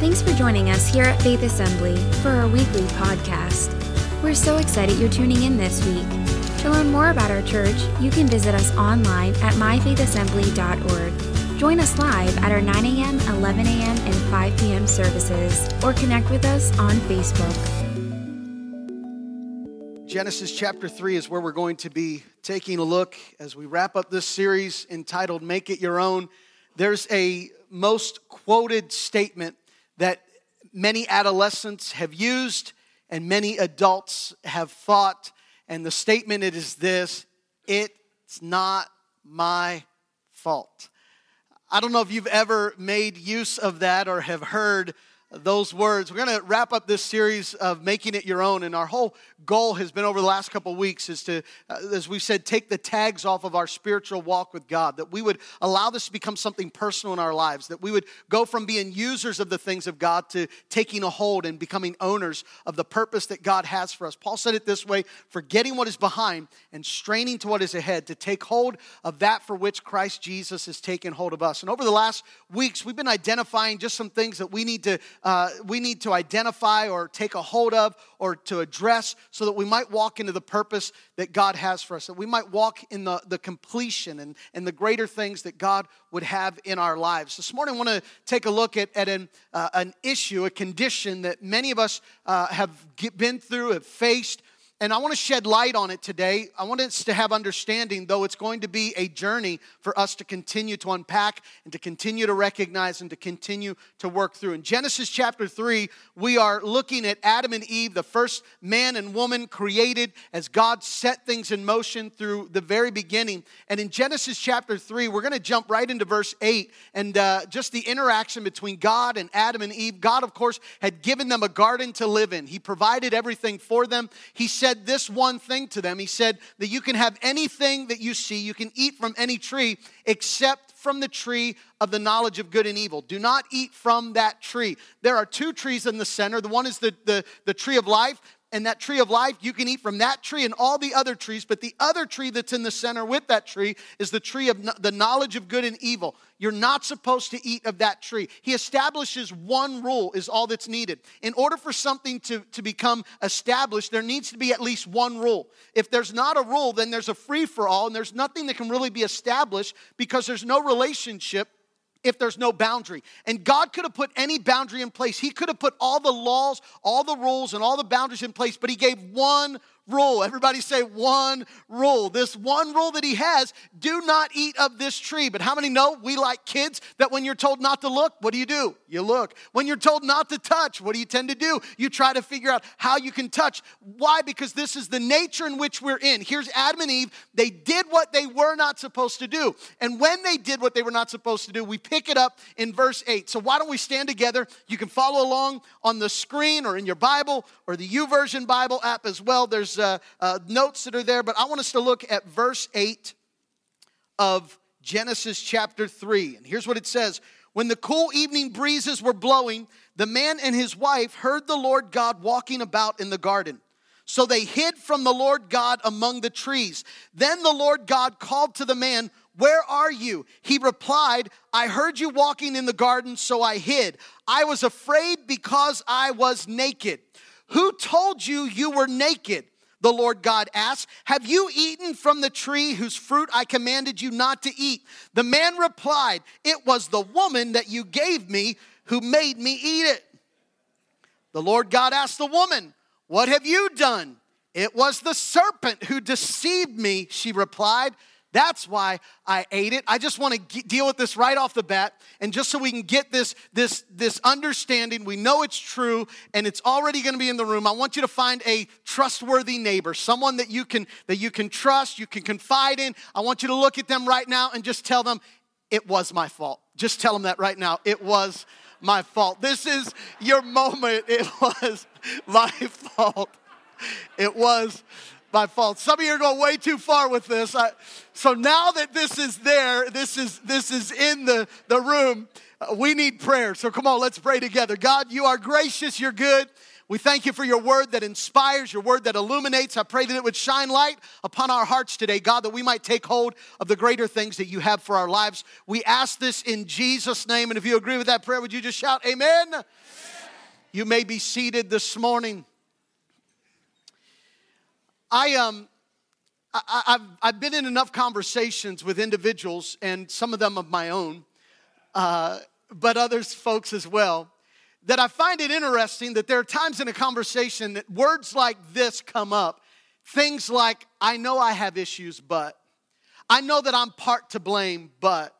Thanks for joining us here at Faith Assembly for our weekly podcast. We're so excited you're tuning in this week. To learn more about our church, you can visit us online at myfaithassembly.org. Join us live at our 9 a.m., 11 a.m., and 5 p.m. services, or connect with us on Facebook. Genesis chapter 3 is where we're going to be taking a look as we wrap up this series entitled Make It Your Own. There's a most quoted statement that many adolescents have used and many adults have thought. And the statement it is this it's not my fault. I don't know if you've ever made use of that or have heard those words. We're going to wrap up this series of making it your own, and our whole goal has been over the last couple of weeks is to, uh, as we said, take the tags off of our spiritual walk with God. That we would allow this to become something personal in our lives. That we would go from being users of the things of God to taking a hold and becoming owners of the purpose that God has for us. Paul said it this way: forgetting what is behind and straining to what is ahead, to take hold of that for which Christ Jesus has taken hold of us. And over the last weeks, we've been identifying just some things that we need to uh, we need to identify or take a hold of or to address so that we might walk into the purpose that God has for us, that we might walk in the, the completion and, and the greater things that God would have in our lives. This morning, I want to take a look at, at an, uh, an issue, a condition that many of us uh, have been through, have faced, and I want to shed light on it today. I want us to have understanding, though it's going to be a journey for us to continue to unpack and to continue to recognize and to continue to work through. In Genesis chapter 3, we are looking at Adam and Eve, the first man and woman created as God set things in motion through the very beginning. And in Genesis chapter 3, we're going to jump right into verse 8 and uh, just the interaction between God and Adam and Eve. God, of course, had given them a garden to live in, He provided everything for them. He said, said this one thing to them. He said that you can have anything that you see, you can eat from any tree except from the tree of the knowledge of good and evil. Do not eat from that tree. There are two trees in the center. The one is the, the, the tree of life, and that tree of life, you can eat from that tree and all the other trees, but the other tree that's in the center with that tree is the tree of the knowledge of good and evil. You're not supposed to eat of that tree. He establishes one rule is all that's needed. In order for something to, to become established, there needs to be at least one rule. If there's not a rule, then there's a free for all, and there's nothing that can really be established because there's no relationship if there's no boundary. And God could have put any boundary in place. He could have put all the laws, all the rules, and all the boundaries in place, but He gave one rule. Everybody say one rule. This one rule that he has do not eat of this tree. But how many know we like kids that when you're told not to look, what do you do? You look. When you're told not to touch, what do you tend to do? You try to figure out how you can touch. Why? Because this is the nature in which we're in. Here's Adam and Eve. They did what they were not supposed to do. And when they did what they were not supposed to do, we pick it up in verse 8. So why don't we stand together? You can follow along on the screen or in your Bible or the YouVersion Bible app as well. There's uh, uh, notes that are there, but I want us to look at verse 8 of Genesis chapter 3. And here's what it says When the cool evening breezes were blowing, the man and his wife heard the Lord God walking about in the garden. So they hid from the Lord God among the trees. Then the Lord God called to the man, Where are you? He replied, I heard you walking in the garden, so I hid. I was afraid because I was naked. Who told you you were naked? The Lord God asked, Have you eaten from the tree whose fruit I commanded you not to eat? The man replied, It was the woman that you gave me who made me eat it. The Lord God asked the woman, What have you done? It was the serpent who deceived me, she replied. That's why I ate it. I just want to deal with this right off the bat. And just so we can get this, this, this understanding, we know it's true and it's already going to be in the room. I want you to find a trustworthy neighbor, someone that you can, that you can trust, you can confide in. I want you to look at them right now and just tell them, it was my fault. Just tell them that right now. It was my fault. This is your moment. It was my fault. It was my fault. Some of you are going way too far with this. I, so now that this is there, this is this is in the, the room, uh, we need prayer. So come on, let's pray together. God, you are gracious, you're good. We thank you for your word that inspires, your word that illuminates. I pray that it would shine light upon our hearts today, God, that we might take hold of the greater things that you have for our lives. We ask this in Jesus' name. And if you agree with that prayer, would you just shout, Amen? Amen. You may be seated this morning. I um I, have I've been in enough conversations with individuals, and some of them of my own, uh, but others folks as well, that I find it interesting that there are times in a conversation that words like this come up. Things like, I know I have issues, but I know that I'm part to blame, but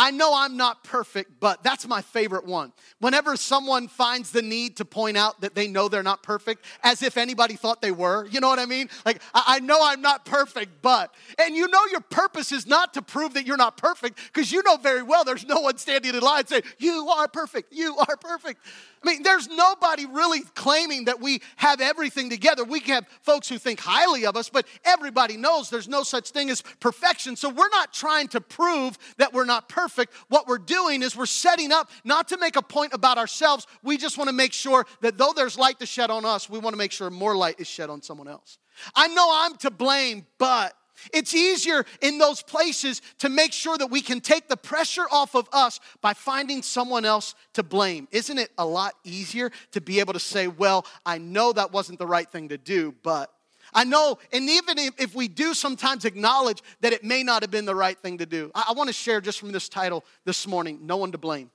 I know I'm not perfect, but that's my favorite one. Whenever someone finds the need to point out that they know they're not perfect, as if anybody thought they were, you know what I mean? Like, I know I'm not perfect, but, and you know your purpose is not to prove that you're not perfect, because you know very well there's no one standing in line saying, You are perfect, you are perfect. I mean, there's nobody really claiming that we have everything together. We have folks who think highly of us, but everybody knows there's no such thing as perfection. So we're not trying to prove that we're not perfect. What we're doing is we're setting up not to make a point about ourselves. We just want to make sure that though there's light to shed on us, we want to make sure more light is shed on someone else. I know I'm to blame, but it's easier in those places to make sure that we can take the pressure off of us by finding someone else to blame. Isn't it a lot easier to be able to say, Well, I know that wasn't the right thing to do, but I know, and even if we do sometimes acknowledge that it may not have been the right thing to do, I, want to share just from this title this morning No one to blame.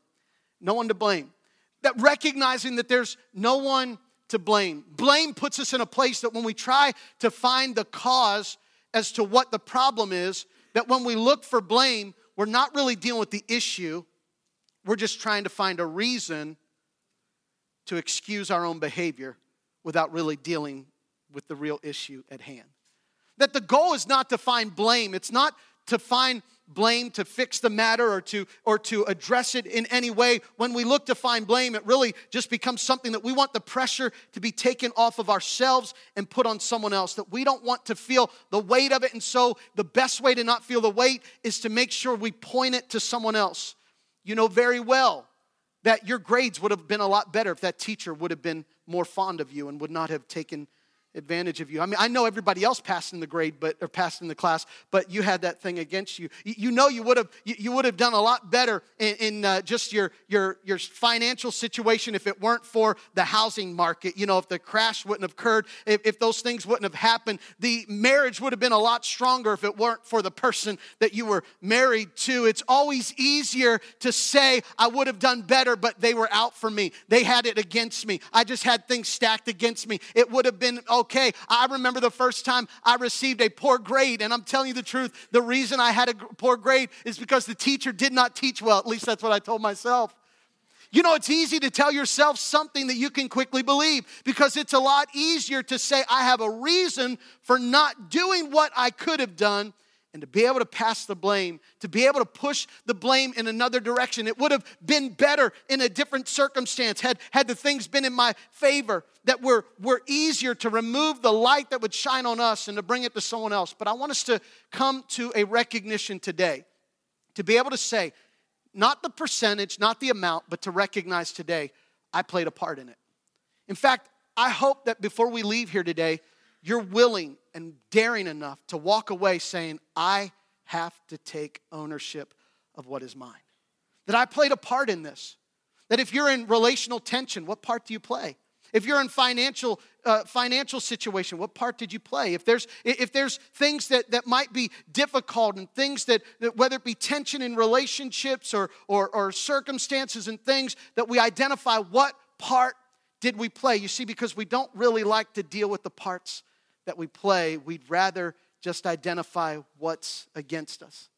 No one to blame. That recognizing that there's no one to blame. Blame puts us in a place that when we try to find the cause, as to what the problem is that when we look for blame, we're not really dealing with the issue. We're just trying to find a reason to excuse our own behavior without really dealing with the real issue at hand. That the goal is not to find blame, it's not to find blame to fix the matter or to or to address it in any way. When we look to find blame it really just becomes something that we want the pressure to be taken off of ourselves and put on someone else. That we don't want to feel the weight of it. And so the best way to not feel the weight is to make sure we point it to someone else. You know very well that your grades would have been a lot better if that teacher would have been more fond of you and would not have taken advantage of you. I mean, I know everybody else passed in the grade, but or passed in the class, but you had that thing against you. You, you know, you would have you, you, would have done a lot better in, in uh, just your your your financial situation if it weren't for the housing market. You know, if the crash wouldn't have occurred, if, if those things wouldn't have happened, the marriage would have been a lot stronger if it weren't for the person that you were married to. It's always easier to say I would have done better, but they were out for me. They had it against me. I just had things stacked against me. It would have been okay okay. I remember the first time I received a poor grade, and I'm telling you the truth, the reason I had a poor grade is because the teacher did not teach well. At least that's what I told myself. You know, it's easy to tell yourself something that you can quickly believe because it's a lot easier to say, I have a reason for not doing what I could have done and to be able to pass the blame, to be able to push the blame in another direction. It would have been better in a different circumstance had, had the things been in my favor, that were, were easier to remove the light that would shine on us and to bring it to someone else. But I want us to come to a recognition today, to be able to say, not the percentage, not the amount, but to recognize today, I played a part in it. In fact, I hope that before we leave here today, you're willing and daring enough to walk away saying, I have to take ownership of what is mine. That I played a part in this. That if you're in relational tension, what part do you play? If you're in financial uh, financial situation, what part did you play? If there's if there's things that, that might be difficult and things that, that whether it be tension in relationships or, or or circumstances and things that we identify, what part did we play? You see, because we don't really like to deal with the parts that we play, we'd rather just identify what's against us.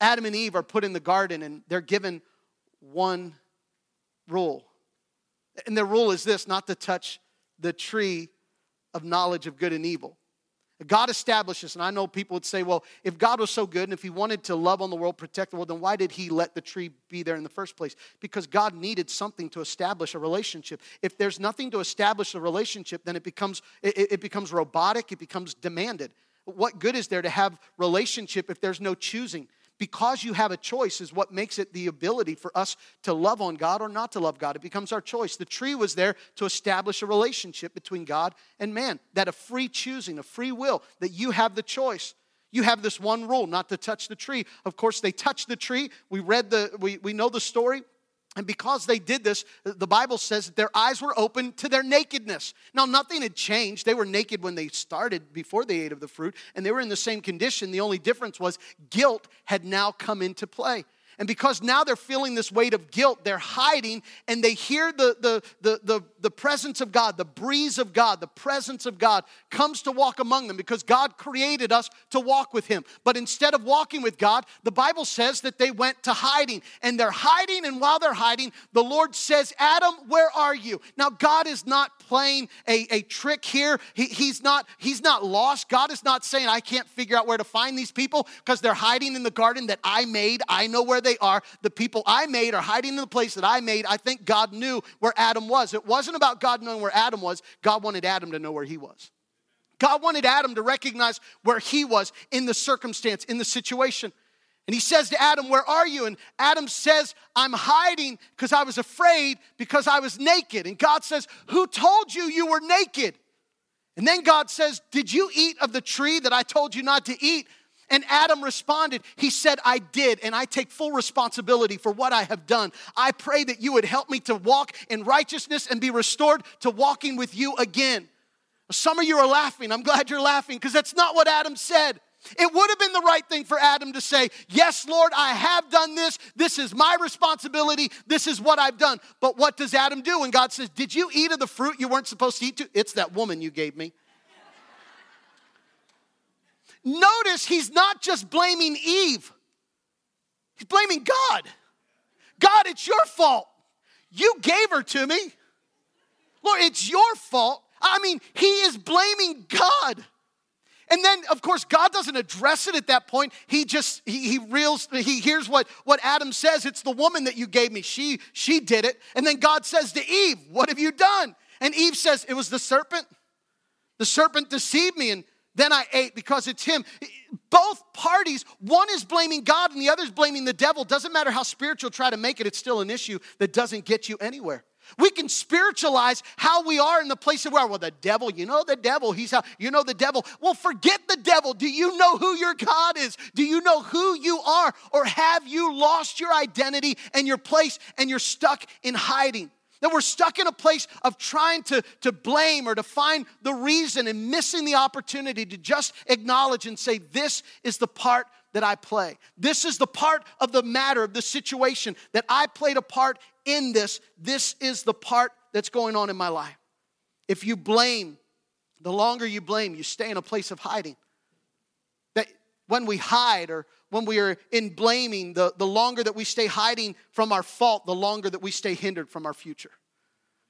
Adam and Eve are put in the garden and they're given one rule. And their rule is this not to touch the tree of knowledge of good and evil. God establishes, and I know people would say, well, if God was so good and if He wanted to love on the world, protect the world, then why did He let the tree be there in the first place? Because God needed something to establish a relationship. If there's nothing to establish a relationship, then it becomes, it, it becomes robotic, it becomes demanded. What good is there to have relationship if there's no choosing? Because you have a choice is what makes it the ability for us to love on God or not to love God. It becomes our choice. The tree was there to establish a relationship between God and man, that a free choosing, a free will, that you have the choice. You have this one rule not to touch the tree. Of course, they touched the tree. We read the, we, we know the story. And because they did this, the Bible says that their eyes were open to their nakedness. Now, nothing had changed. They were naked when they started before they ate of the fruit, and they were in the same condition. The only difference was guilt had now come into play. And because now they're feeling this weight of guilt, they're hiding and they hear the, the, the, the, the presence of God, the breeze of God, the presence of God comes to walk among them because God created us to walk with Him. But instead of walking with God, the Bible says that they went to hiding and they're hiding. And while they're hiding, the Lord says, Adam, where are you? Now, God is not playing a, a trick here. He, he's, not, he's not lost. God is not saying, I can't figure out where to find these people because they're hiding in the garden that I made. I know where they are. The people I made are hiding in the place that I made. I think God knew where Adam was. It wasn't about God knowing where Adam was, God wanted Adam to know where he was. God wanted Adam to recognize where he was in the circumstance, in the situation. And he says to Adam, Where are you? And Adam says, I'm hiding because I was afraid because I was naked. And God says, Who told you you were naked? And then God says, Did you eat of the tree that I told you not to eat? And Adam responded, He said, I did, and I take full responsibility for what I have done. I pray that you would help me to walk in righteousness and be restored to walking with you again. Some of you are laughing. I'm glad you're laughing because that's not what Adam said. It would have been the right thing for Adam to say, Yes, Lord, I have done this. This is my responsibility. This is what I've done. But what does Adam do? And God says, Did you eat of the fruit you weren't supposed to eat? To? It's that woman you gave me. Notice he's not just blaming Eve, he's blaming God. God, it's your fault. You gave her to me. Lord, it's your fault. I mean, he is blaming God. And then, of course, God doesn't address it at that point. He just he, he reels, he hears what, what Adam says. It's the woman that you gave me. She she did it. And then God says to Eve, What have you done? And Eve says, It was the serpent. The serpent deceived me, and then I ate because it's him. Both parties, one is blaming God and the other is blaming the devil. Doesn't matter how spiritual try to make it, it's still an issue that doesn't get you anywhere. We can spiritualize how we are in the place of where, well, the devil, you know the devil, he's how, you know the devil. Well, forget the devil. Do you know who your God is? Do you know who you are? Or have you lost your identity and your place and you're stuck in hiding? That we're stuck in a place of trying to, to blame or to find the reason and missing the opportunity to just acknowledge and say, This is the part that I play. This is the part of the matter, of the situation that I played a part in this. This is the part that's going on in my life. If you blame, the longer you blame, you stay in a place of hiding. When we hide or when we are in blaming, the, the longer that we stay hiding from our fault, the longer that we stay hindered from our future.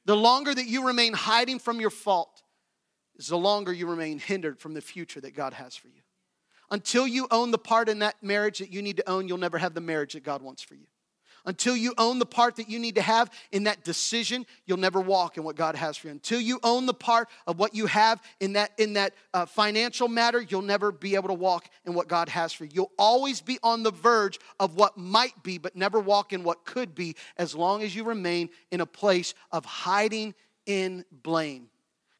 The longer that you remain hiding from your fault is the longer you remain hindered from the future that God has for you. Until you own the part in that marriage that you need to own, you'll never have the marriage that God wants for you. Until you own the part that you need to have in that decision, you'll never walk in what God has for you. Until you own the part of what you have in that, in that uh, financial matter, you'll never be able to walk in what God has for you. You'll always be on the verge of what might be, but never walk in what could be as long as you remain in a place of hiding in blame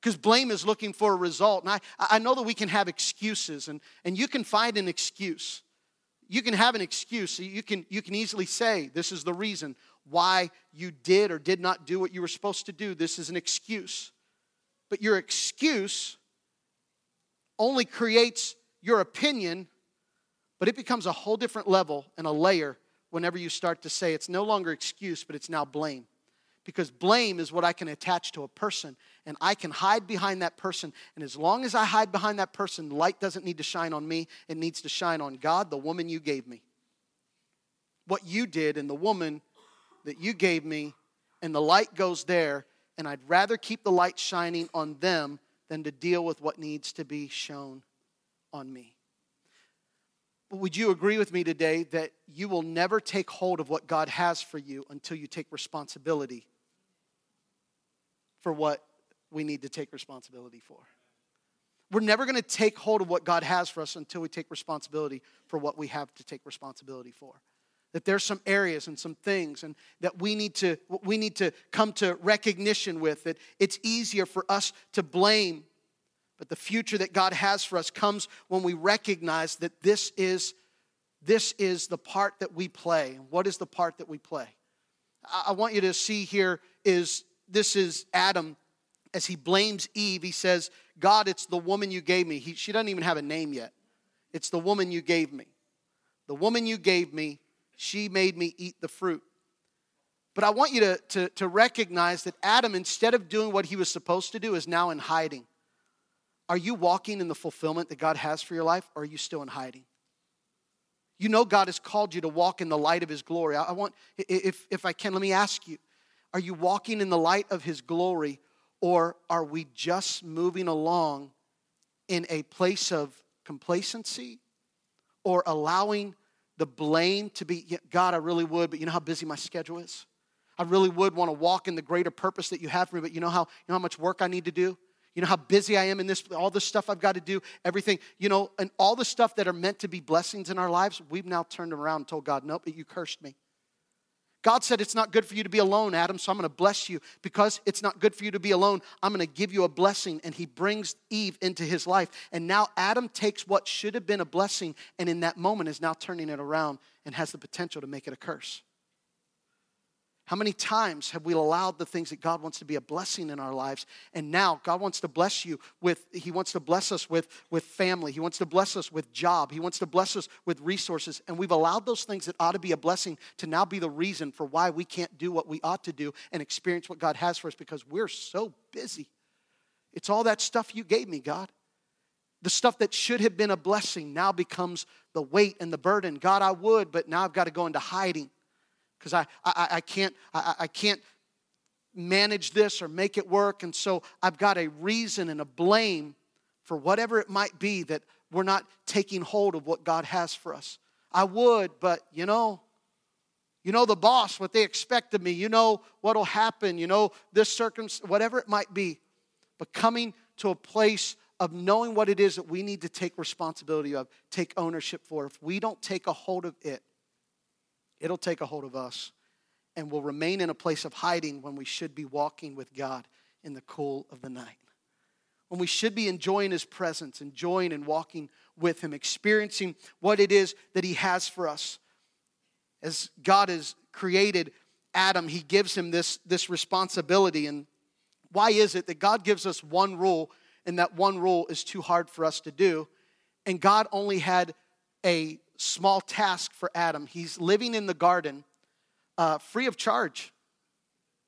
because blame is looking for a result. And I, I know that we can have excuses, and, and you can find an excuse you can have an excuse. You can, you can easily say, This is the reason why you did or did not do what you were supposed to do. This is an excuse. But your excuse only creates your opinion, but it becomes a whole different level and a layer whenever you start to say it's no longer excuse, but it's now blame. Because blame is what I can attach to a person, and I can hide behind that person. And as long as I hide behind that person, light doesn't need to shine on me, it needs to shine on God, the woman you gave me. What you did and the woman that you gave me, and the light goes there, and I'd rather keep the light shining on them than to deal with what needs to be shown on me. But would you agree with me today that you will never take hold of what God has for you until you take responsibility for what we need to take responsibility for. We're never going to take hold of what God has for us until we take responsibility for what we have to take responsibility for. That there's some areas and some things and that we need to we need to come to recognition with that it's easier for us to blame but the future that God has for us comes when we recognize that this is this is the part that we play. What is the part that we play? I want you to see here is this is Adam as he blames Eve. He says, God, it's the woman you gave me. He, she doesn't even have a name yet. It's the woman you gave me. The woman you gave me, she made me eat the fruit. But I want you to, to, to recognize that Adam, instead of doing what he was supposed to do, is now in hiding. Are you walking in the fulfillment that God has for your life, or are you still in hiding? You know God has called you to walk in the light of His glory. I want, if, if I can, let me ask you are you walking in the light of His glory, or are we just moving along in a place of complacency or allowing the blame to be, God, I really would, but you know how busy my schedule is? I really would want to walk in the greater purpose that you have for me, but you know how, you know how much work I need to do? You know how busy I am in this, all the stuff I've got to do, everything, you know, and all the stuff that are meant to be blessings in our lives, we've now turned around and told God, nope, but you cursed me. God said, It's not good for you to be alone, Adam, so I'm going to bless you. Because it's not good for you to be alone, I'm going to give you a blessing. And he brings Eve into his life. And now Adam takes what should have been a blessing and in that moment is now turning it around and has the potential to make it a curse. How many times have we allowed the things that God wants to be a blessing in our lives? And now God wants to bless you with, He wants to bless us with, with family. He wants to bless us with job. He wants to bless us with resources. And we've allowed those things that ought to be a blessing to now be the reason for why we can't do what we ought to do and experience what God has for us because we're so busy. It's all that stuff you gave me, God. The stuff that should have been a blessing now becomes the weight and the burden. God, I would, but now I've got to go into hiding because I, I, I, can't, I, I can't manage this or make it work. And so I've got a reason and a blame for whatever it might be that we're not taking hold of what God has for us. I would, but you know, you know the boss, what they expect of me. You know what'll happen. You know this circumstance, whatever it might be. But coming to a place of knowing what it is that we need to take responsibility of, take ownership for. If we don't take a hold of it, It'll take a hold of us and we'll remain in a place of hiding when we should be walking with God in the cool of the night. When we should be enjoying His presence, enjoying and walking with Him, experiencing what it is that He has for us. As God has created Adam, He gives him this, this responsibility. And why is it that God gives us one rule and that one rule is too hard for us to do? And God only had a small task for Adam. He's living in the garden uh, free of charge.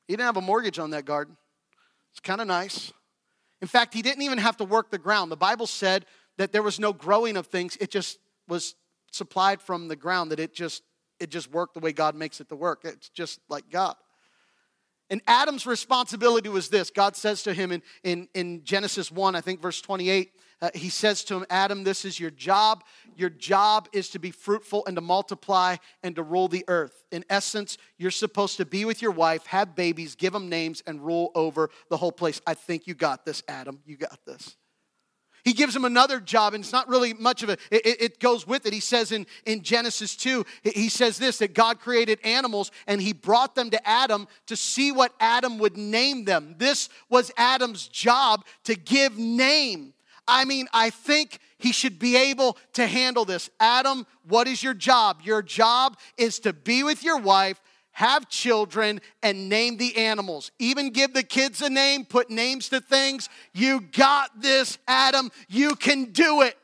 He didn't have a mortgage on that garden. It's kind of nice. In fact, he didn't even have to work the ground. The Bible said that there was no growing of things, it just was supplied from the ground, that it just it just worked the way God makes it to work. It's just like God. And Adam's responsibility was this. God says to him in, in, in Genesis 1, I think verse 28, uh, he says to him, Adam, this is your job. Your job is to be fruitful and to multiply and to rule the earth. In essence, you're supposed to be with your wife, have babies, give them names, and rule over the whole place. I think you got this, Adam. You got this. He gives him another job, and it's not really much of a, it, it, goes with it. He says in, in Genesis 2, he says this that God created animals and he brought them to Adam to see what Adam would name them. This was Adam's job to give name. I mean, I think he should be able to handle this. Adam, what is your job? Your job is to be with your wife, have children, and name the animals. Even give the kids a name, put names to things. You got this, Adam. You can do it.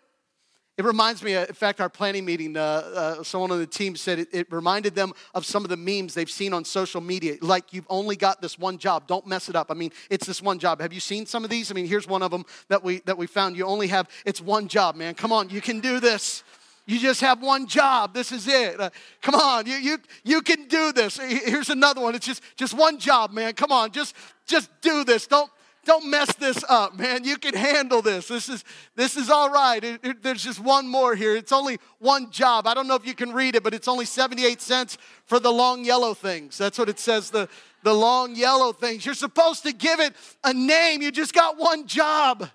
It reminds me, uh, in fact, our planning meeting, uh, uh, someone on the team said it, it, reminded them of some of the memes they've seen on social media. Like, you've only got this one job. Don't mess it up. I mean, it's this one job. Have you seen some of these? I mean, here's one of them that we, that we found. You only have, it's one job, man. Come on, you can do this. You just have one job. This is it. Uh, come on, you, you, you can do this. Here's another one. It's just, just one job, man. Come on, just, just do this. Don't, don't mess this up, man. You can handle this. This is this is all right. It, it, there's just one more here. It's only one job. I don't know if you can read it, but it's only 78 cents for the long yellow things. That's what it says. The the long yellow things. You're supposed to give it a name. You just got one job.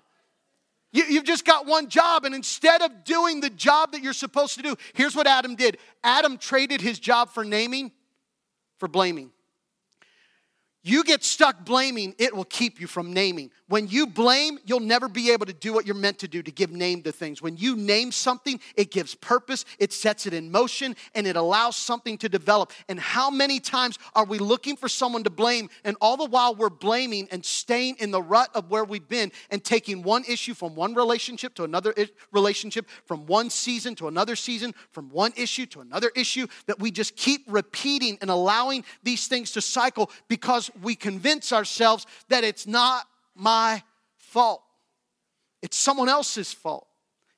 You, you've just got one job, and instead of doing the job that you're supposed to do, here's what Adam did Adam traded his job for naming for blaming. You get stuck blaming, it will keep you from naming. When you blame, you'll never be able to do what you're meant to do to give name to things. When you name something, it gives purpose, it sets it in motion, and it allows something to develop. And how many times are we looking for someone to blame, and all the while we're blaming and staying in the rut of where we've been and taking one issue from one relationship to another relationship, from one season to another season, from one issue to another issue, that we just keep repeating and allowing these things to cycle because we convince ourselves that it's not my fault. It's someone else's fault.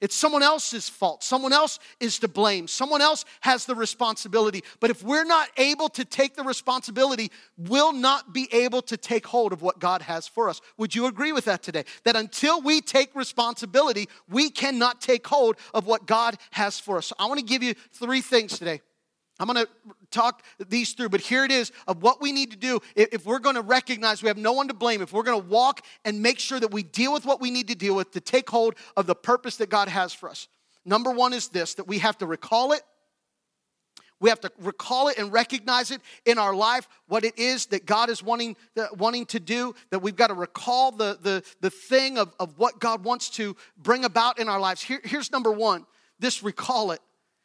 It's someone else's fault. Someone else is to blame. Someone else has the responsibility. But if we're not able to take the responsibility, we'll not be able to take hold of what God has for us. Would you agree with that today? That until we take responsibility, we cannot take hold of what God has for us. So I want to give you three things today I'm going to talk these through, but here it is of what we need to do if we're going to recognize we have no one to blame, if we're going to walk and make sure that we deal with what we need to deal with to take hold of the purpose that God has for us. Number one is this that we have to recall it. We have to recall it and recognize it in our life, what it is that God is wanting, uh, wanting to do, that we've got to recall the, the, the thing of, of what God wants to bring about in our lives. Here, here's number one this recall it.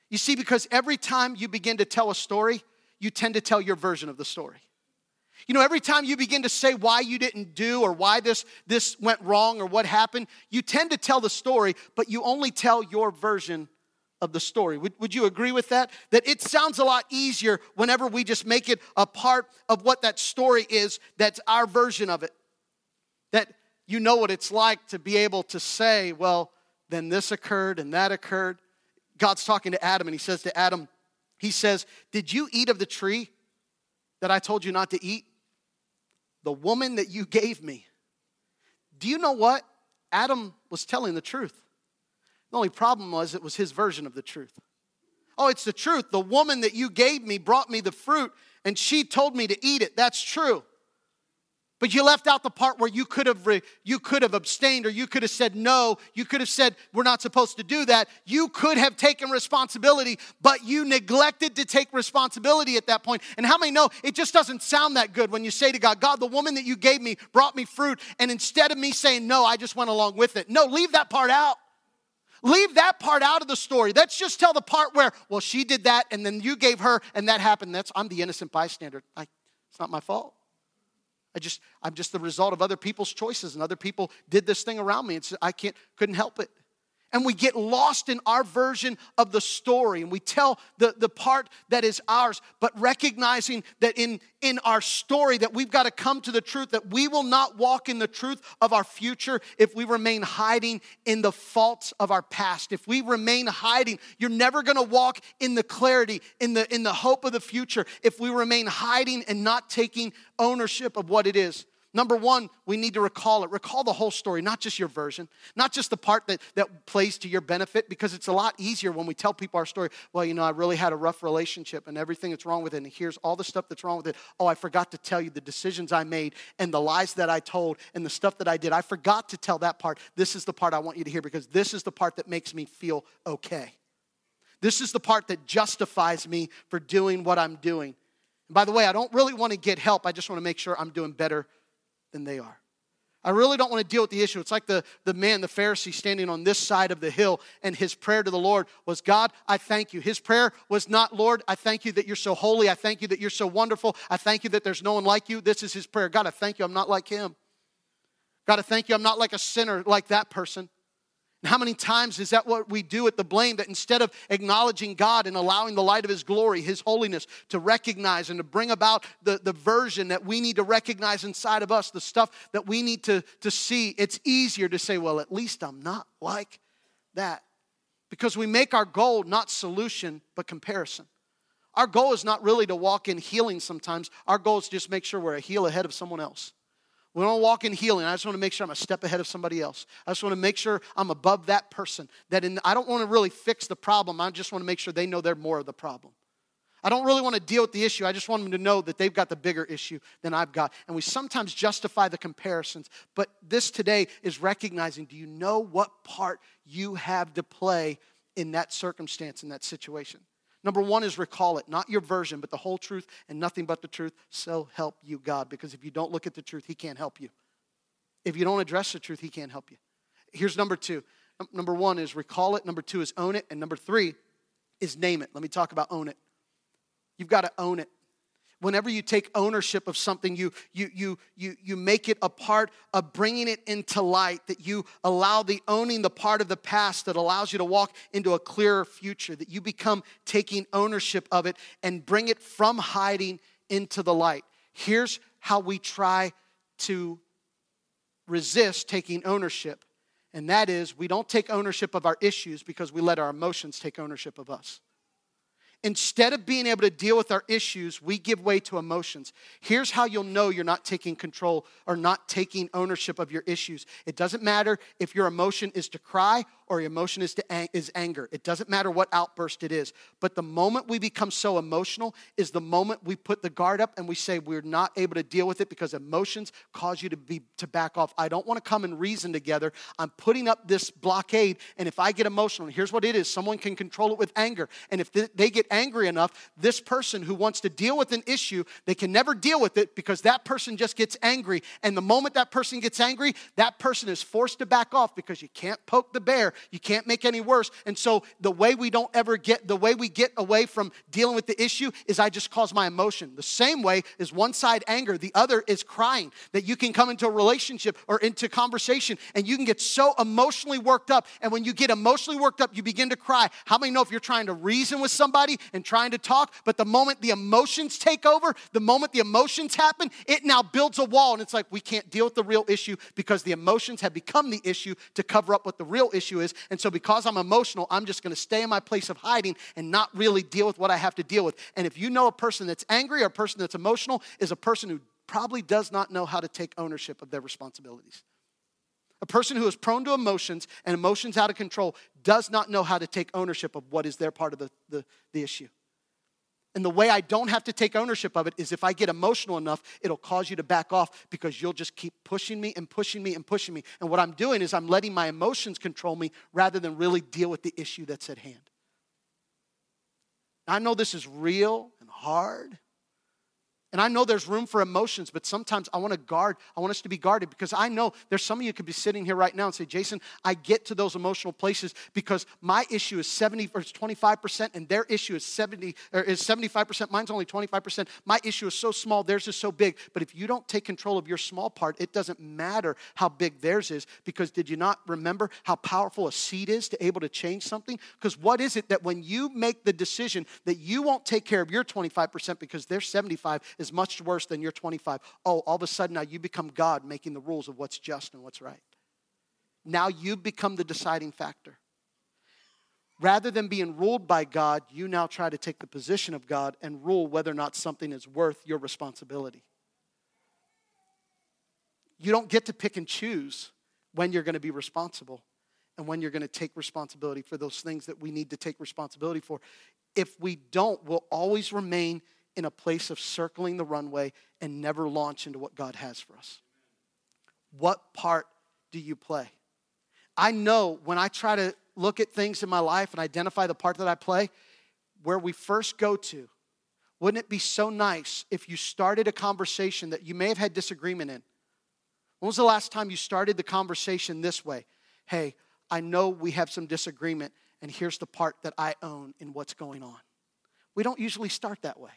You see, because every time you begin to tell a story, you tend to tell your version of the story. You know, every time you begin to say why you didn't do or why this, this went wrong or what happened, you tend to tell the story, but you only tell your version of the story. Would, would you agree with that? That it sounds a lot easier whenever we just make it a part of what that story is, that's our version of it. That you know what it's like to be able to say, well, then this occurred and that occurred. God's talking to Adam and he says to Adam, He says, Did you eat of the tree that I told you not to eat? The woman that you gave me. Do you know what? Adam was telling the truth. The only problem was it was his version of the truth. Oh, it's the truth. The woman that you gave me brought me the fruit and she told me to eat it. That's true. But you left out the part where you could have re, you could have abstained or you could have said no, you could have said we're not supposed to do that. You could have taken responsibility, but you neglected to take responsibility at that point. And how many know it just doesn't sound that good when you say to God, God, the woman that you gave me brought me fruit and instead of me saying no, I just went along with it. No, leave that part out. Leave that part out of the story. Let's just tell the part where, well, she did that and then you gave her and that happened. That's I'm the innocent bystander. It's not my fault. I just, I'm just the result of other people's choices, and other people did this thing around me, and I can't, couldn't help it and we get lost in our version of the story and we tell the, the part that is ours but recognizing that in, in our story that we've got to come to the truth that we will not walk in the truth of our future if we remain hiding in the faults of our past. If we remain hiding you're never going to walk in the clarity in the in the hope of the future if we remain hiding and not taking ownership of what it is Number one, we need to recall it. Recall the whole story, not just your version, not just the part that, that plays to your benefit, because it's a lot easier when we tell people our story. Well, you know, I really had a rough relationship and everything that's wrong with it, and here's all the stuff that's wrong with it. Oh, I forgot to tell you the decisions I made and the lies that I told and the stuff that I did. I forgot to tell that part. This is the part I want you to hear because this is the part that makes me feel okay. This is the part that justifies me for doing what I'm doing. And by the way, I don't really want to get help. I just want to make sure I'm doing better than they are. I really don't want to deal with the issue. It's like the, the man, the Pharisee, standing on this side of the hill, and his prayer to the Lord was, God, I thank you. His prayer was not, Lord, I thank you that you're so holy. I thank you that you're so wonderful. I thank you that there's no one like you. This is his prayer. God, I thank you I'm not like him. God, I thank you I'm not like a sinner like that person. How many times is that what we do at the blame? That instead of acknowledging God and allowing the light of His glory, His holiness, to recognize and to bring about the, the version that we need to recognize inside of us, the stuff that we need to, to see, it's easier to say, well, at least I'm not like that. Because we make our goal not solution, but comparison. Our goal is not really to walk in healing sometimes. Our goal is just make sure we're a heel ahead of someone else. We don't walk in healing. I just want to make sure I'm a step ahead of somebody else. I just want to make sure I'm above that person. That in, I don't want to really fix the problem. I just want to make sure they know they're more of the problem. I don't really want to deal with the issue. I just want them to know that they've got the bigger issue than I've got. And we sometimes justify the comparisons. But this today is recognizing do you know what part you have to play in that circumstance, in that situation? Number one is recall it, not your version, but the whole truth and nothing but the truth. So help you, God. Because if you don't look at the truth, He can't help you. If you don't address the truth, He can't help you. Here's number two. Number one is recall it. Number two is own it. And number three is name it. Let me talk about own it. You've got to own it whenever you take ownership of something you you you you you make it a part of bringing it into light that you allow the owning the part of the past that allows you to walk into a clearer future that you become taking ownership of it and bring it from hiding into the light. Here's how we try to resist taking ownership and that is we don't take ownership of our issues because we let our emotions take ownership of us Instead of being able to deal with our issues, we give way to emotions. Here's how you'll know you're not taking control or not taking ownership of your issues. It doesn't matter if your emotion is to cry or your emotion is, to ang- is anger. It doesn't matter what outburst it is. But the moment we become so emotional is the moment we put the guard up and we say we're not able to deal with it because emotions cause you to be to back off. I don't want to come and reason together. I'm putting up this blockade, and if I get emotional, here's what it is: someone can control it with anger, and if they get angry enough, this person who wants to deal with an issue, they can never deal with it because that person just gets angry. And the moment that person gets angry, that person is forced to back off because you can't poke the bear you can't make any worse. And so the way we don't ever get, the way we get away from dealing with the issue is I just cause my emotion. The same way is one side anger, the other is crying. That you can come into a relationship or into conversation and you can get so emotionally worked up. And when you get emotionally worked up, you begin to cry. How many know if you're trying to reason with somebody and trying to talk, but the moment the emotions take over, the moment the emotions happen, it now builds a wall. And it's like we can't deal with the real issue because the emotions have become the issue to cover up what the real issue is. And so, because I'm emotional, I'm just going to stay in my place of hiding and not really deal with what I have to deal with. And if you know a person that's angry or a person that's emotional, is a person who probably does not know how to take ownership of their responsibilities. A person who is prone to emotions and emotions out of control does not know how to take ownership of what is their part of the, the, the issue. And the way I don't have to take ownership of it is if I get emotional enough, it'll cause you to back off because you'll just keep pushing me and pushing me and pushing me. And what I'm doing is I'm letting my emotions control me rather than really deal with the issue that's at hand. I know this is real and hard. And I know there's room for emotions, but sometimes I want to guard, I want us to be guarded because I know there's some of you could be sitting here right now and say, Jason, I get to those emotional places because my issue is 70 or 25% and their issue is 70 or is 75%. Mine's only 25%. My issue is so small, theirs is so big. But if you don't take control of your small part, it doesn't matter how big theirs is because did you not remember how powerful a seed is to able to change something? Because what is it that when you make the decision that you won't take care of your 25% because they're 75 is much worse than your 25. Oh, all of a sudden now you become God making the rules of what's just and what's right. Now you become the deciding factor. Rather than being ruled by God, you now try to take the position of God and rule whether or not something is worth your responsibility. You don't get to pick and choose when you're going to be responsible and when you're going to take responsibility for those things that we need to take responsibility for. If we don't, we'll always remain in a place of circling the runway and never launch into what God has for us. What part do you play? I know when I try to look at things in my life and identify the part that I play, where we first go to, wouldn't it be so nice if you started a conversation that you may have had disagreement in? When was the last time you started the conversation this way? Hey, I know we have some disagreement, and here's the part that I own in what's going on. We don't usually start that way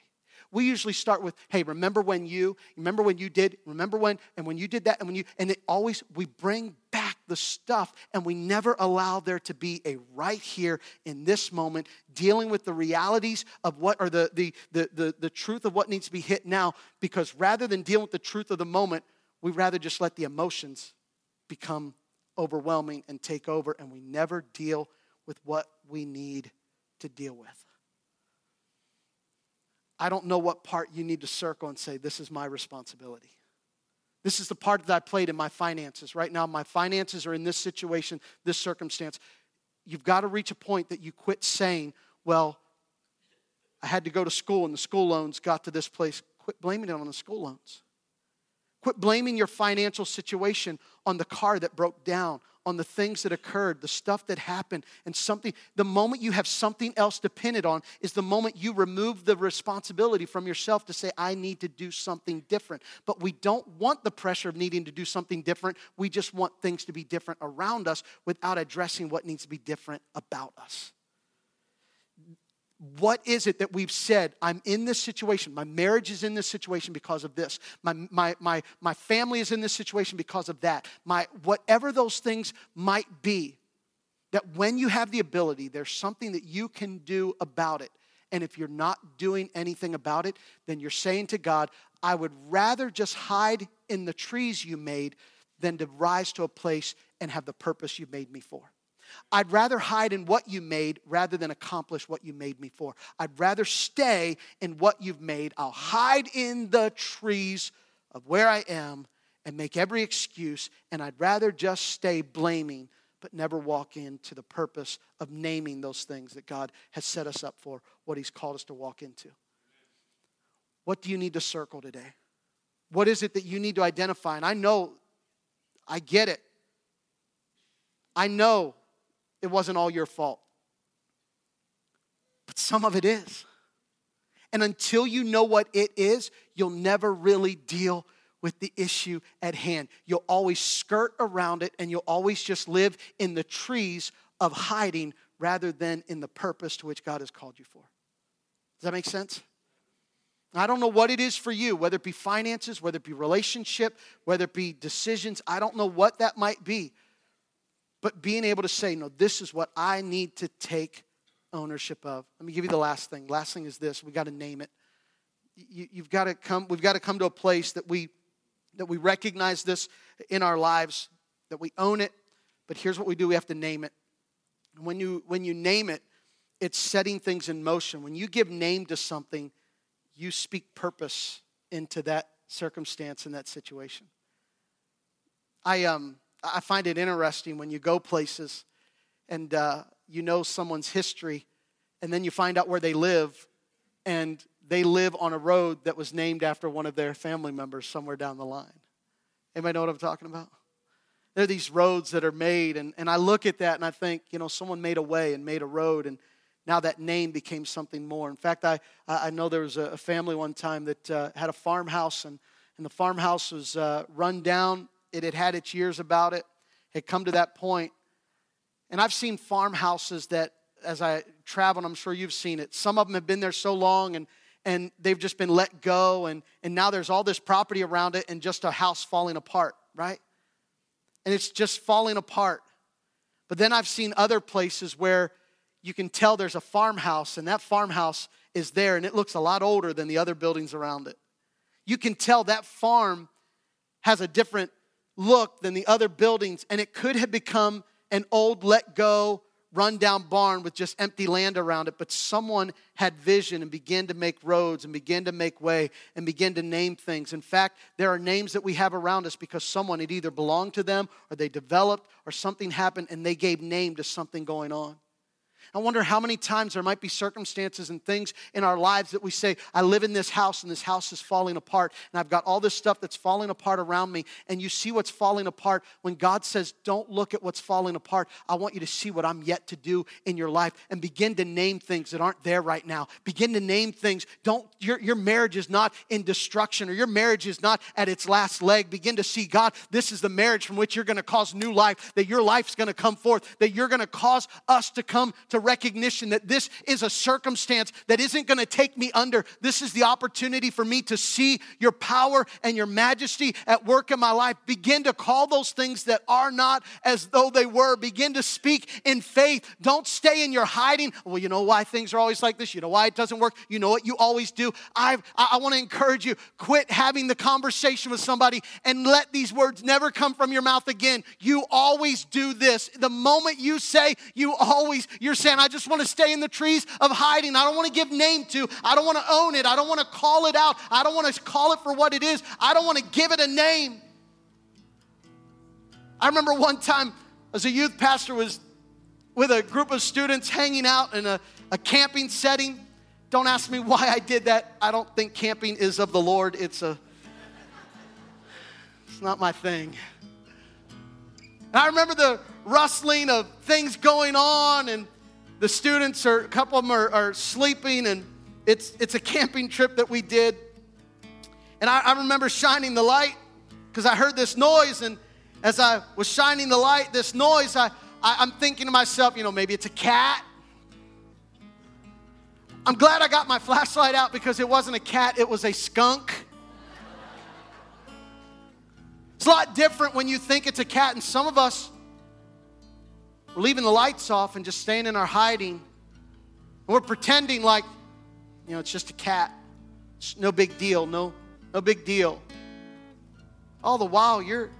we usually start with, hey, remember when you, remember when you did, remember when, and when you did that, and when you, and it always, we bring back the stuff and we never allow there to be a right here in this moment dealing with the realities of what, or the, the, the, the, the truth of what needs to be hit now, because rather than dealing with the truth of the moment, we rather just let the emotions become overwhelming and take over, and we never deal with what we need to deal with. I don't know what part you need to circle and say, This is my responsibility. This is the part that I played in my finances. Right now, my finances are in this situation, this circumstance. You've got to reach a point that you quit saying, Well, I had to go to school and the school loans got to this place. Quit blaming it on the school loans. Quit blaming your financial situation on the car that broke down, on the things that occurred, the stuff that happened, and something. The moment you have something else dependent on is the moment you remove the responsibility from yourself to say, I need to do something different. But we don't want the pressure of needing to do something different. We just want things to be different around us without addressing what needs to be different about us what is it that we've said i'm in this situation. My marriage is in this situation because of this. My, my, my, my family is in this situation because of that. My whatever those things might be that when you have the ability there's something that you can do about it. And if you're not doing anything about it then you're saying to god i would rather just hide in the trees you made than to rise to a place and have the purpose you made me for I'd rather hide in what you made rather than accomplish what you made me for. I'd rather stay in what you've made. I'll hide in the trees of where I am and make every excuse, and I'd rather just stay blaming but never walk into the purpose of naming those things that God has set us up for, what He's called us to walk into. What do you need to circle today? What is it that you need to identify? And I know, I get it. I know it wasn't all your fault. But some of it is. And until you know what it is, you'll never really deal with the issue at hand. You'll always skirt around it and you'll always just live in the trees of hiding rather than in the purpose to which God has called you for. Does that make sense? I don't know what it is for you, whether it be finances, whether it be relationship, whether it be decisions. I don't know what that might be but being able to say, no, this is what I need to take ownership of. Let me give you the last thing. Last thing is this: we got to name it. You, have got to come. We've got to come to a place that we that we recognize this in our lives, that we own it. But here's what we do: we have to name it. When you when you name it, it's setting things in motion. When you give name to something, you speak purpose into that circumstance and that situation. I um I find it interesting when you go places and uh, you know someone's history, and then you find out where they live, and they live on a road that was named after one of their family members somewhere down the line. Anybody know what I'm talking about? There are these roads that are made, and, and I look at that and I think, you know, someone made a way and made a road, and now that name became something more. In fact, I, I know there was a family one time that uh, had a farmhouse, and, and the farmhouse was uh, run down it had had its years about it, had come to that point. And I've seen farmhouses that, as I travel, I'm sure you've seen it, some of them have been there so long and, and they've just been let go, and, and now there's all this property around it and just a house falling apart, right? And it's just falling apart. But then I've seen other places where you can tell there's a farmhouse, and that farmhouse is there, and it looks a lot older than the other buildings around it. You can tell that farm has a different look than the other buildings, and it could have become an old, let go, rundown barn with just empty land around it. But someone had vision and began to make roads and began to make way and began to name things. In fact, there are names that we have around us because someone had either belonged to them or they developed or something happened and they gave name to something going on. I wonder how many times there might be circumstances and things in our lives that we say, I live in this house and this house is falling apart, and I've got all this stuff that's falling apart around me. And you see what's falling apart when God says, Don't look at what's falling apart. I want you to see what I'm yet to do in your life and begin to name things that aren't there right now. Begin to name things. Don't, your, your marriage is not in destruction or your marriage is not at its last leg. Begin to see, God, this is the marriage from which you're going to cause new life, that your life's going to come forth, that you're going to cause us to come to recognition that this is a circumstance that isn't going to take me under. This is the opportunity for me to see your power and your majesty at work in my life. Begin to call those things that are not as though they were. Begin to speak in faith. Don't stay in your hiding. Well, you know why things are always like this? You know why it doesn't work? You know what you always do? I've, I, I want to encourage you quit having the conversation with somebody and let these words never come from your mouth again. You always do this. The moment you say, you always, you're saying, I just want to stay in the trees of hiding. I don't want to give name to. I don't want to own it. I don't want to call it out. I don't want to call it for what it is. I don't want to give it a name. I remember one time as a youth pastor was with a group of students hanging out in a, a camping setting don't ask me why I did that. I don't think camping is of the Lord. It's a It's not my thing. And I remember the rustling of things going on and the students are a couple of them are, are sleeping and it's it's a camping trip that we did. And I, I remember shining the light because I heard this noise and as I was shining the light, this noise, I, I, I'm thinking to myself, you know, maybe it's a cat I'm glad I got my flashlight out because it wasn't a cat, it was a skunk. It's a lot different when you think it's a cat, and some of us we're leaving the lights off and just staying in our hiding. And we're pretending like, you know, it's just a cat. It's no big deal, no, no big deal. All the while you're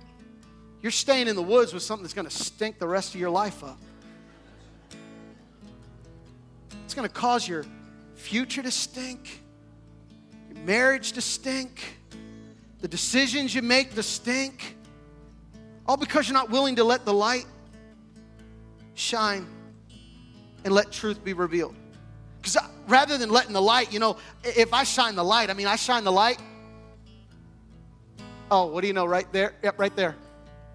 you're staying in the woods with something that's gonna stink the rest of your life up. It's gonna cause your future to stink, your marriage to stink, the decisions you make to stink, all because you're not willing to let the light shine and let truth be revealed. Because rather than letting the light, you know, if I shine the light, I mean, I shine the light. Oh, what do you know right there? Yep, right there.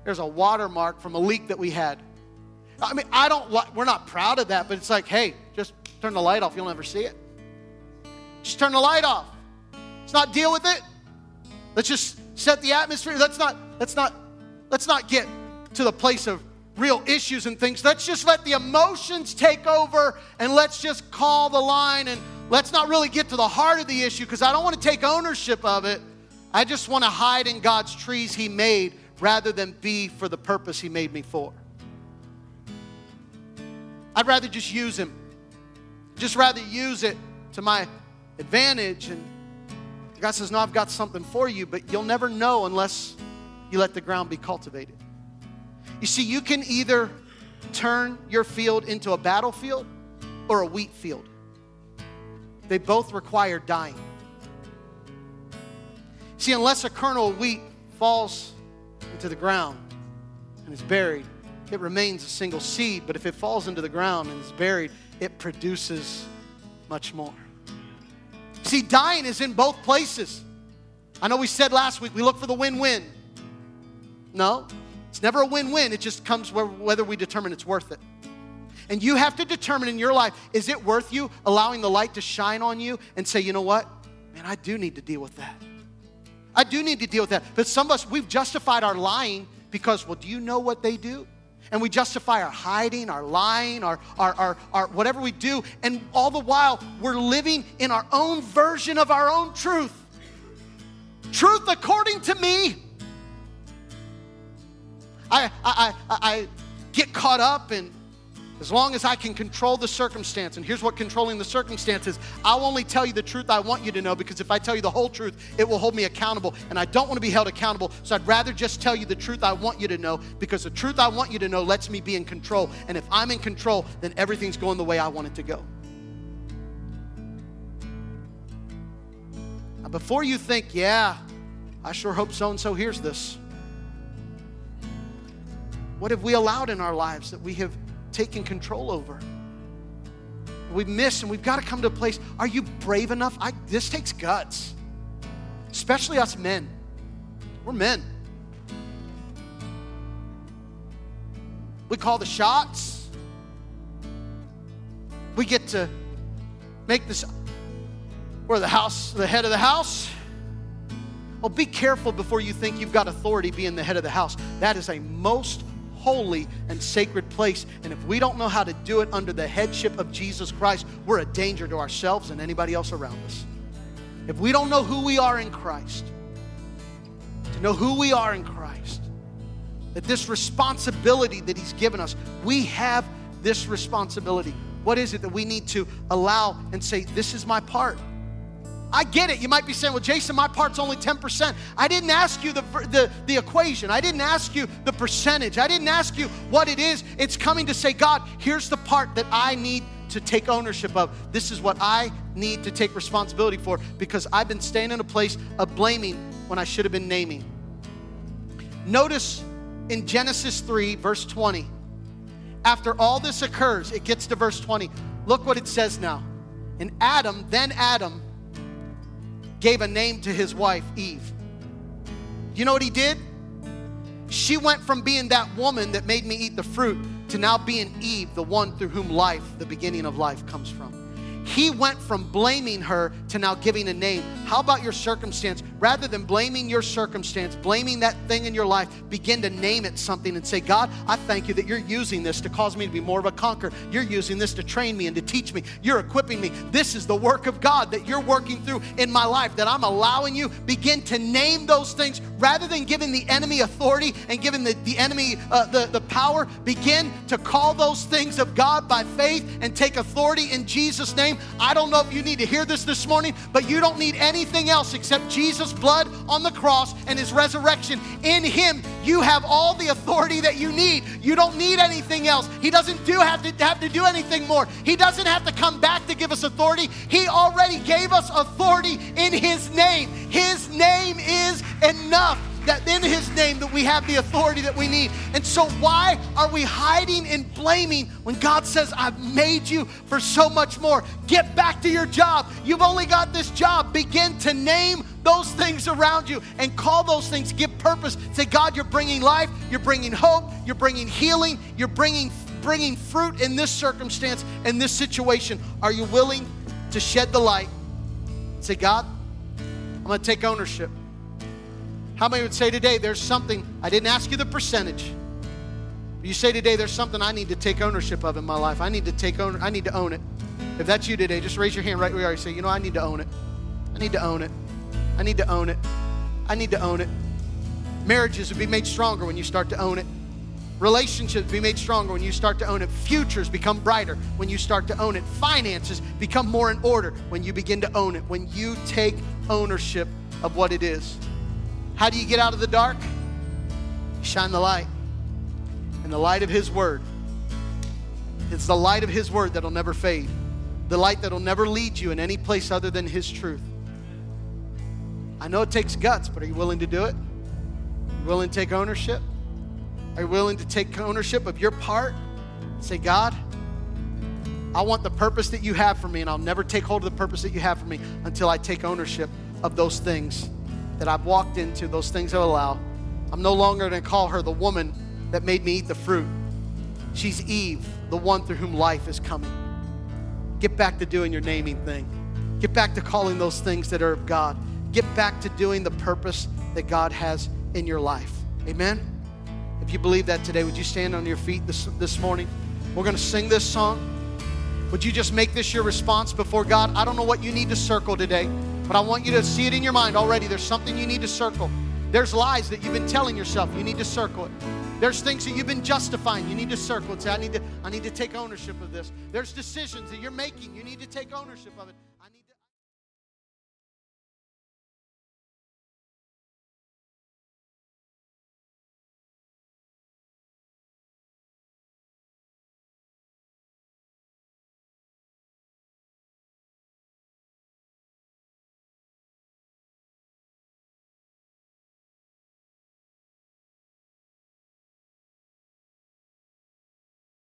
There's a watermark from a leak that we had. I mean, I don't, we're not proud of that, but it's like, hey, just turn the light off, you'll never see it. Just turn the light off. Let's not deal with it. Let's just set the atmosphere. Let's not, let's not, let's not get to the place of real issues and things. Let's just let the emotions take over and let's just call the line and let's not really get to the heart of the issue because I don't want to take ownership of it. I just want to hide in God's trees He made rather than be for the purpose He made me for. I'd rather just use Him, just rather use it to my advantage. And God says, No, I've got something for you, but you'll never know unless you let the ground be cultivated. You see, you can either turn your field into a battlefield or a wheat field. They both require dying. See, unless a kernel of wheat falls into the ground and is buried, it remains a single seed. But if it falls into the ground and is buried, it produces much more. See, dying is in both places. I know we said last week we look for the win win. No, it's never a win win. It just comes whether we determine it's worth it. And you have to determine in your life is it worth you allowing the light to shine on you and say, you know what? Man, I do need to deal with that. I do need to deal with that. But some of us, we've justified our lying because, well, do you know what they do? and we justify our hiding, our lying, our, our, our, our, whatever we do. And all the while, we're living in our own version of our own truth. Truth according to me. I, I, I, I get caught up and as long as I can control the circumstance, and here's what controlling the circumstance is I'll only tell you the truth I want you to know because if I tell you the whole truth, it will hold me accountable. And I don't want to be held accountable, so I'd rather just tell you the truth I want you to know because the truth I want you to know lets me be in control. And if I'm in control, then everything's going the way I want it to go. Now, before you think, yeah, I sure hope so and so hears this. What have we allowed in our lives that we have taken control over. We miss, and we've got to come to a place. Are you brave enough? I, this takes guts, especially us men. We're men. We call the shots. We get to make this. We're the house, the head of the house. Well, be careful before you think you've got authority being the head of the house. That is a most holy and sacred place. And if we don't know how to do it under the headship of Jesus Christ, we're a danger to ourselves and anybody else around us. If we don't know who we are in Christ, to know who we are in Christ, that this responsibility that He's given us, we have this responsibility. What is it that we need to allow and say, This is my part? I get it. You might be saying, well, Jason, my part's only 10%. I didn't ask you the, the, the equation. I didn't ask you the percentage. I didn't ask you what it is. It's coming to say, God, here's the part that I need to take ownership of. This is what I need to take responsibility for because I've been staying in a place of blaming when I should have been naming. Notice in Genesis 3, verse 20, after all this occurs, it gets to verse 20. Look what it says now. And Adam, then Adam, gave a name to his wife, Eve. You know what he did? She went from being that woman that made me eat the fruit to now being Eve, the one through whom life, the beginning of life, comes from. He went from blaming her to now giving a name. How about your circumstance? Rather than blaming your circumstance, blaming that thing in your life, begin to name it something and say, God, I thank you that you're using this to cause me to be more of a conqueror. You're using this to train me and to teach me. You're equipping me. This is the work of God that you're working through in my life, that I'm allowing you. Begin to name those things rather than giving the enemy authority and giving the, the enemy uh, the, the power. Begin to call those things of God by faith and take authority in Jesus' name I don't know if you need to hear this this morning, but you don't need anything else except Jesus' blood on the cross and his resurrection. In him, you have all the authority that you need. You don't need anything else. He doesn't do have to have to do anything more. He doesn't have to come back to give us authority. He already gave us authority in his name. His name is enough that in his name that we have the authority that we need. And so why are we hiding and blaming when God says, I've made you for so much more? Get back to your job. You've only got this job. Begin to name those things around you and call those things, give purpose. Say, God, you're bringing life, you're bringing hope, you're bringing healing, you're bringing bringing fruit in this circumstance, in this situation. Are you willing to shed the light? Say, God, I'm going to take ownership. How many would say today, there's something, I didn't ask you the percentage. You say today, there's something I need to take ownership of in my life. I need to take own, I need to own it. If that's you today, just raise your hand right where you are. You say, you know, I need to own it. I need to own it. I need to own it. I need to own it. Marriages will be made stronger when you start to own it. Relationships be made stronger when you start to own it. Futures become brighter when you start to own it. Finances become more in order when you begin to own it, when you take ownership of what it is. How do you get out of the dark? Shine the light. And the light of His Word. It's the light of His Word that'll never fade. The light that'll never lead you in any place other than His truth. I know it takes guts, but are you willing to do it? Are you willing to take ownership? Are you willing to take ownership of your part? Say, God, I want the purpose that you have for me, and I'll never take hold of the purpose that you have for me until I take ownership of those things that I've walked into, those things I allow. I'm no longer going to call her the woman that made me eat the fruit. She's Eve, the one through whom life is coming. Get back to doing your naming thing. Get back to calling those things that are of God. Get back to doing the purpose that God has in your life. Amen? If you believe that today, would you stand on your feet this, this morning? We're going to sing this song. Would you just make this your response before God? I don't know what you need to circle today. But I want you to see it in your mind already. There's something you need to circle. There's lies that you've been telling yourself. You need to circle it. There's things that you've been justifying. You need to circle it. Say, I need to, I need to take ownership of this. There's decisions that you're making. You need to take ownership of it.